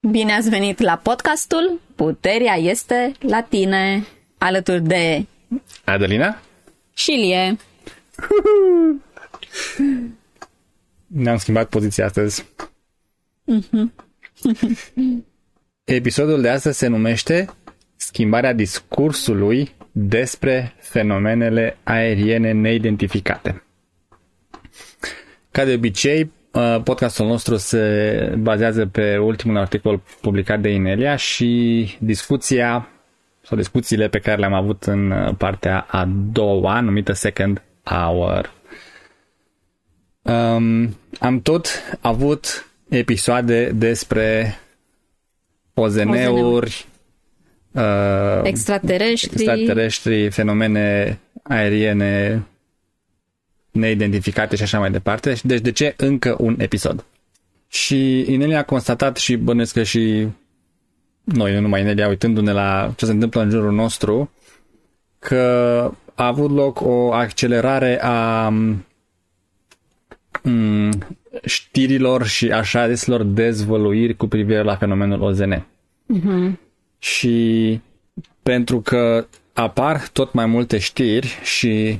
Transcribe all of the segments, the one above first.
Bine ați venit la podcastul Puterea este la tine, alături de Adelina? și Lie. Ne-am schimbat poziția astăzi. Episodul de astăzi se numește Schimbarea discursului despre fenomenele aeriene neidentificate. Ca de obicei, uh, podcastul nostru se bazează pe ultimul articol publicat de Inelia și discuția sau discuțiile pe care le-am avut în uh, partea a doua, numită Second Hour. Um, am tot avut episoade despre OZN-uri, uh, Extraterestri. extraterestri, fenomene aeriene neidentificate și așa mai departe. Deci de ce încă un episod? Și Inelia a constatat și bănuiesc că și noi, nu numai Inelia, uitându-ne la ce se întâmplă în jurul nostru, că a avut loc o accelerare a m, știrilor și așa ziselor dezvăluiri cu privire la fenomenul OZN. Și pentru că apar tot mai multe știri și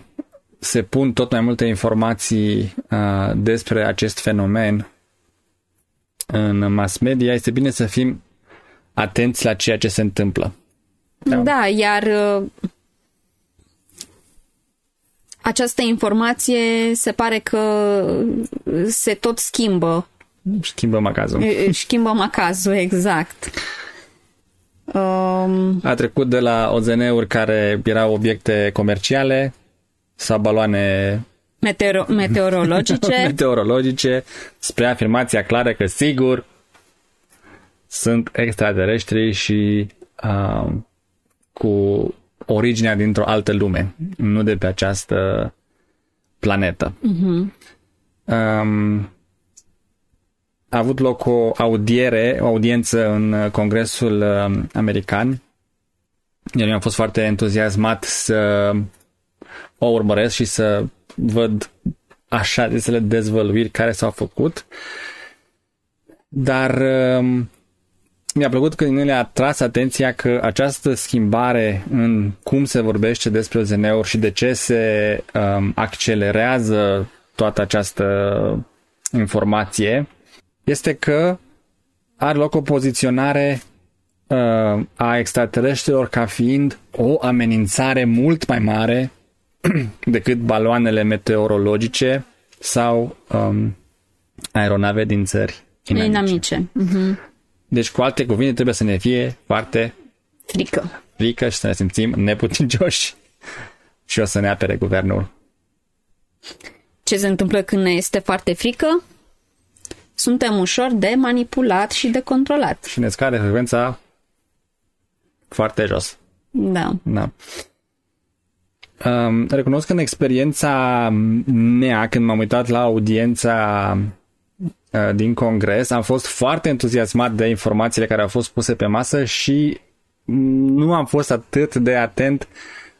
se pun tot mai multe informații uh, despre acest fenomen în mass media, este bine să fim atenți la ceea ce se întâmplă. Da, da iar uh, această informație se pare că se tot schimbă. Schimbăm acazul. Își Schimbă macazul, exact. Um, A trecut de la OZN-uri care erau obiecte comerciale sau baloane meteoro- meteorologice. meteorologice spre afirmația clară că sigur sunt extraterestri și uh, cu originea dintr-o altă lume, nu de pe această planetă. Um, a avut loc o audiere, o audiență în Congresul uh, American. Eu am fost foarte entuziasmat să o urmăresc și să văd așa zisele dezvăluiri care s-au făcut. Dar um, mi-a plăcut că din ele a tras atenția că această schimbare în cum se vorbește despre OZN-uri și de ce se um, accelerează toată această informație este că are loc o poziționare uh, a extraterestrilor ca fiind o amenințare mult mai mare decât baloanele meteorologice sau um, aeronave din țări inamice. Inamice. Mhm. Deci, cu alte cuvinte, trebuie să ne fie foarte Frică. frică și să ne simțim neputincioși și o să ne apere guvernul. Ce se întâmplă când ne este foarte frică? Suntem ușor de manipulat și de controlat. Și ne scade frecvența foarte jos. Da. Da. Um, recunosc că în experiența mea, când m-am uitat la audiența uh, din congres, am fost foarte entuziasmat de informațiile care au fost puse pe masă și nu am fost atât de atent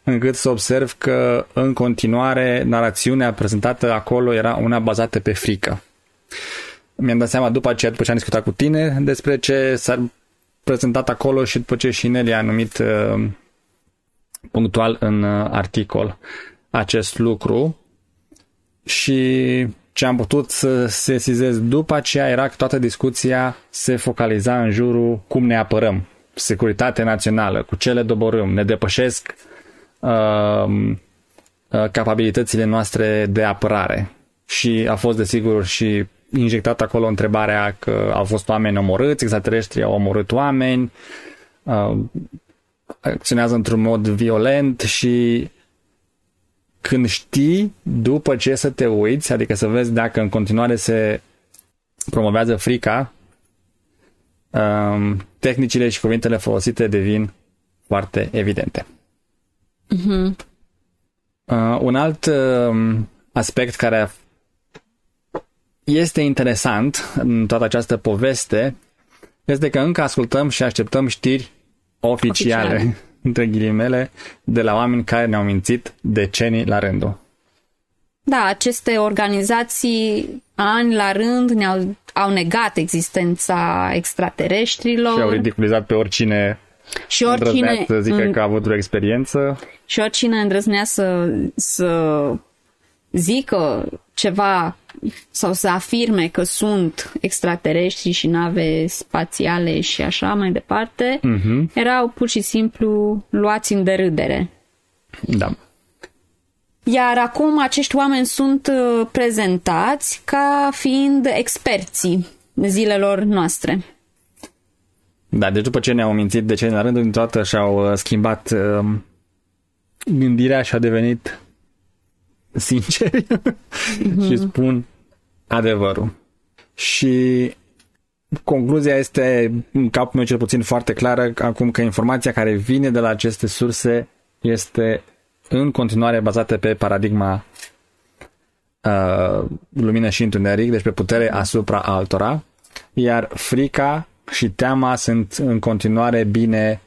încât să observ că în continuare narațiunea prezentată acolo era una bazată pe frică. Mi-am dat seama după aceea, după ce am discutat cu tine despre ce s-a prezentat acolo și după ce și Nelly a numit uh, punctual în uh, articol acest lucru și ce am putut să sesizez după aceea era că toată discuția se focaliza în jurul cum ne apărăm, securitate națională, cu ce le doborâm, ne depășesc uh, uh, capabilitățile noastre de apărare. Și a fost desigur și injectat acolo întrebarea că au fost oameni omorâți, extraterestrii au omorât oameni, uh, acționează într-un mod violent și când știi după ce să te uiți, adică să vezi dacă în continuare se promovează frica, um, tehnicile și cuvintele folosite devin foarte evidente. Uh, un alt um, aspect care este interesant în toată această poveste este că încă ascultăm și așteptăm știri oficiale, Oficiale. între ghilimele, de la oameni care ne-au mințit decenii la rândul. Da, aceste organizații ani la rând ne-au au negat existența extraterestrilor. Și au ridiculizat pe oricine și oricine să zică în, că a avut o experiență. Și oricine îndrăznea să, să zică ceva sau să afirme că sunt extraterestri și nave spațiale și așa mai departe, uh-huh. erau pur și simplu luați în derâdere. Da. Iar acum acești oameni sunt uh, prezentați ca fiind experții zilelor noastre. Da, deci după ce ne-au mințit de ce în rândul dintr-o dată și-au uh, schimbat uh, gândirea și au devenit sinceri mm-hmm. și spun adevărul. Și concluzia este, în capul meu cel puțin foarte clară, acum că informația care vine de la aceste surse este în continuare bazată pe paradigma uh, lumină și întuneric, deci pe putere asupra altora, iar frica și teama sunt în continuare bine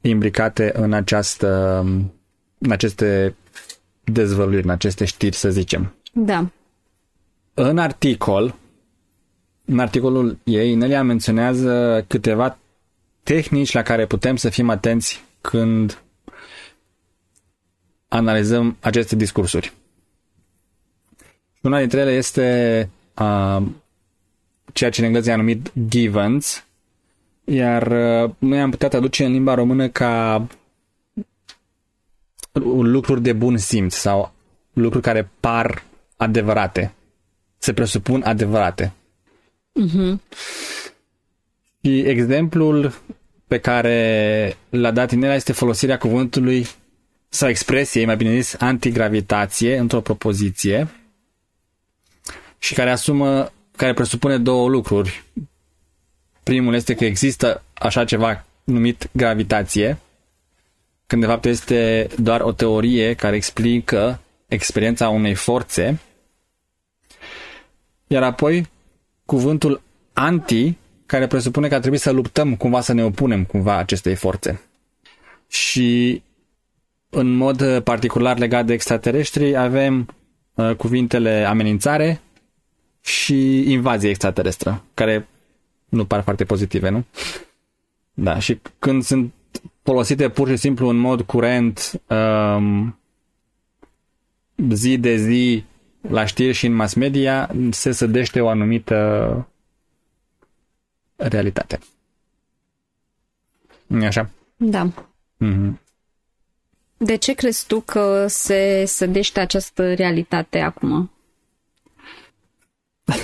imbricate în această în aceste dezvăluiri, în aceste știri, să zicem. Da. În articol, în articolul ei, Nelia menționează câteva tehnici la care putem să fim atenți când analizăm aceste discursuri. Una dintre ele este uh, ceea ce în engleză a numit givens, iar uh, noi am putea traduce în limba română ca lucruri de bun simț sau lucruri care par adevărate, se presupun adevărate. Uh-huh. Și exemplul pe care l-a dat Inela este folosirea cuvântului sau expresiei, mai bine zis, antigravitație într-o propoziție și care asumă, care presupune două lucruri. Primul este că există așa ceva numit gravitație, când de fapt este doar o teorie care explică experiența unei forțe, iar apoi cuvântul anti, care presupune că ar trebui să luptăm cumva, să ne opunem cumva acestei forțe. Și în mod particular legat de extraterestri avem uh, cuvintele amenințare și invazie extraterestră, care nu par foarte pozitive, nu? Da, și când sunt folosite pur și simplu în mod curent um, zi de zi la știri și în mass media, se sădește o anumită realitate. e așa? Da. Mm-hmm. De ce crezi tu că se sădește această realitate acum?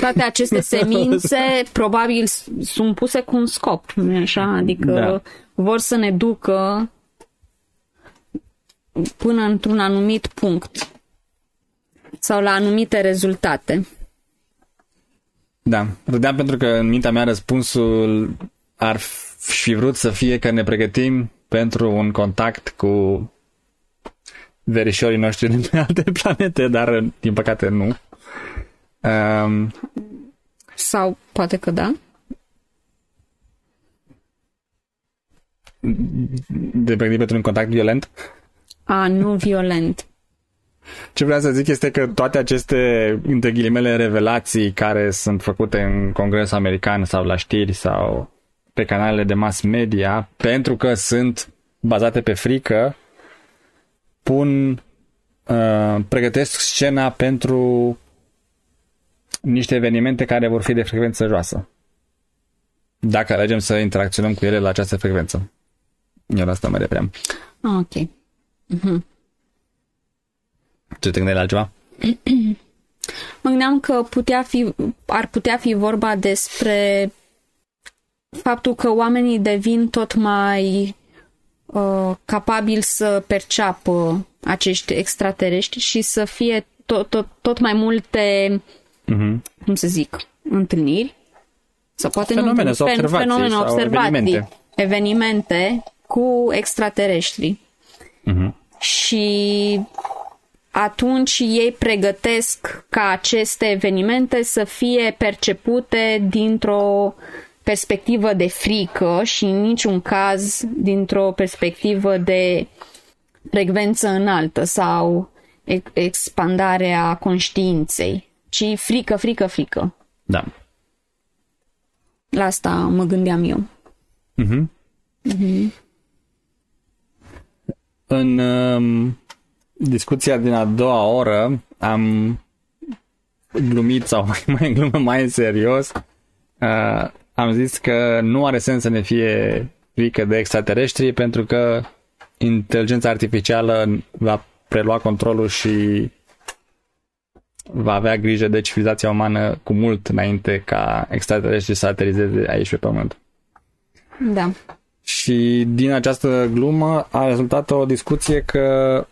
Toate aceste semințe probabil sunt puse cu un scop, nu așa? Adică da. vor să ne ducă până într-un anumit punct sau la anumite rezultate. Da, râdeam pentru că în mintea mea răspunsul ar fi vrut să fie că ne pregătim pentru un contact cu verișorii noștri din alte planete, dar din păcate nu. Um, Sau poate că da. De pregătit pentru un contact violent? A, nu violent. Ce vreau să zic este că toate aceste, între ghilimele, revelații care sunt făcute în Congresul American sau la știri sau pe canalele de mass media, pentru că sunt bazate pe frică, pun, uh, pregătesc scena pentru niște evenimente care vor fi de frecvență joasă. Dacă alegem să interacționăm cu ele la această frecvență. Eu la asta mă repream. Ah, ok. Uh-huh. Ce te gândeai la altceva? mă gândeam că putea fi, ar putea fi vorba despre faptul că oamenii devin tot mai uh, capabili să perceapă acești extraterestri și să fie tot, tot, tot mai multe uh-huh. cum să zic, întâlniri sau poate fenomene nu, sau observații, fenomene, sau observații evenimente. evenimente cu extraterestri. Uh-huh. Și atunci ei pregătesc ca aceste evenimente să fie percepute dintr-o perspectivă de frică și în niciun caz dintr-o perspectivă de frecvență înaltă sau expandarea conștiinței ci frică, frică, frică. Da. La asta mă gândeam eu. Mhm. În um, discuția din a doua oră am glumit sau mai, mai în glumă mai în serios uh, am zis că nu are sens să ne fie frică de extraterestri pentru că inteligența artificială va prelua controlul și va avea grijă de civilizația umană cu mult înainte ca extraterestrii să aterizeze aici pe Pământ. Da. Și din această glumă a rezultat o discuție că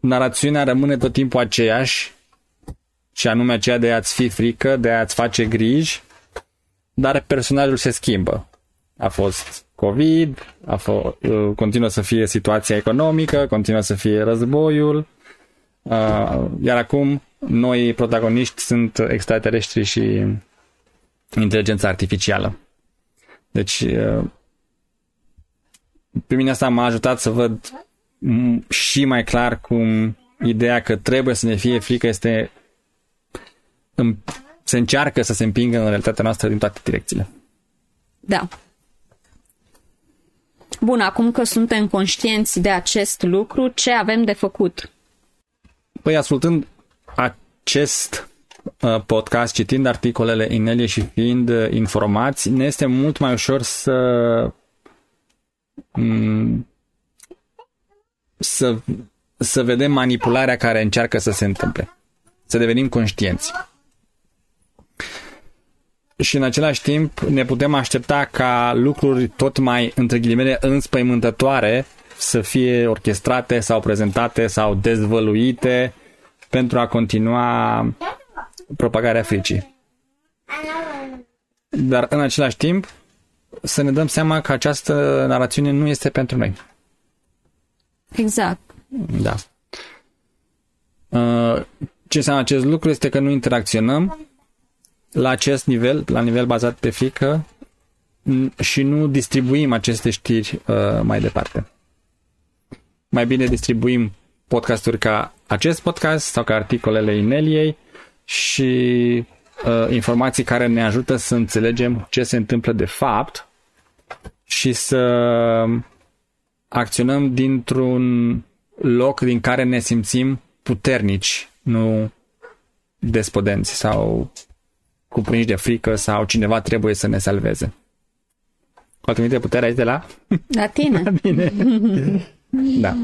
narațiunea rămâne tot timpul aceeași și anume aceea de a-ți fi frică, de a-ți face griji, dar personajul se schimbă. A fost COVID, a fost, continuă să fie situația economică, continuă să fie războiul, uh, iar acum noi protagoniști sunt extraterestri și inteligența artificială. Deci uh, pe mine asta m-a ajutat să văd m- și mai clar cum ideea că trebuie să ne fie frică este în, se încearcă să se împingă în realitatea noastră din toate direcțiile. Da. Bun, acum că suntem conștienți de acest lucru, ce avem de făcut? Păi ascultând acest uh, podcast, citind articolele Inelie și fiind uh, informați, ne este mult mai ușor să mm, să, să vedem manipularea care încearcă să se întâmple. Să devenim conștienți. Și în același timp ne putem aștepta ca lucruri tot mai, între ghilimele, înspăimântătoare să fie orchestrate sau prezentate sau dezvăluite pentru a continua propagarea fricii. Dar în același timp să ne dăm seama că această narațiune nu este pentru noi. Exact. Da. Uh, ce înseamnă acest lucru este că nu interacționăm la acest nivel, la nivel bazat pe frică și nu distribuim aceste știri uh, mai departe. Mai bine distribuim podcasturi ca acest podcast sau ca articolele Ineliei și uh, informații care ne ajută să înțelegem ce se întâmplă de fapt și să acționăm dintr-un loc din care ne simțim puternici, nu despodenți sau cuprinși de frică sau cineva trebuie să ne salveze. Cu alte cuvinte, puterea este la... La tine. La mine. da.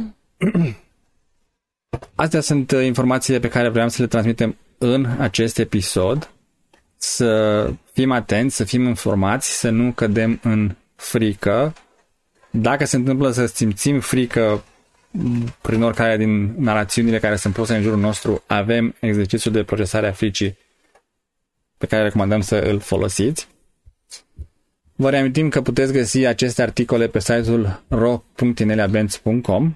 Astea sunt uh, informațiile pe care vreau să le transmitem în acest episod. Să fim atenți, să fim informați, să nu cădem în frică. Dacă se întâmplă să simțim frică prin oricare din narațiunile care sunt puse în jurul nostru, avem exercițiul de procesare a fricii pe care recomandăm să îl folosiți. Vă reamintim că puteți găsi aceste articole pe site-ul ro.ineliabenz.com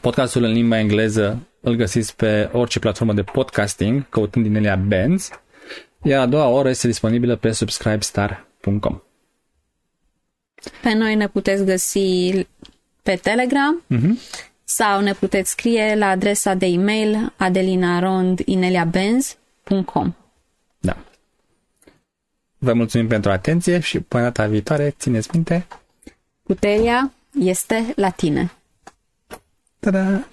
Podcastul în limba engleză îl găsiți pe orice platformă de podcasting, căutând Inelia Benz, iar a doua oră este disponibilă pe subscribestar.com. Pe noi ne puteți găsi pe Telegram Uh-huh. sau ne puteți scrie la adresa de e-mail adelinarondineliabenz.com Da. Vă mulțumim pentru atenție și până data viitoare, țineți minte. Puterea este la tine. 哒哒。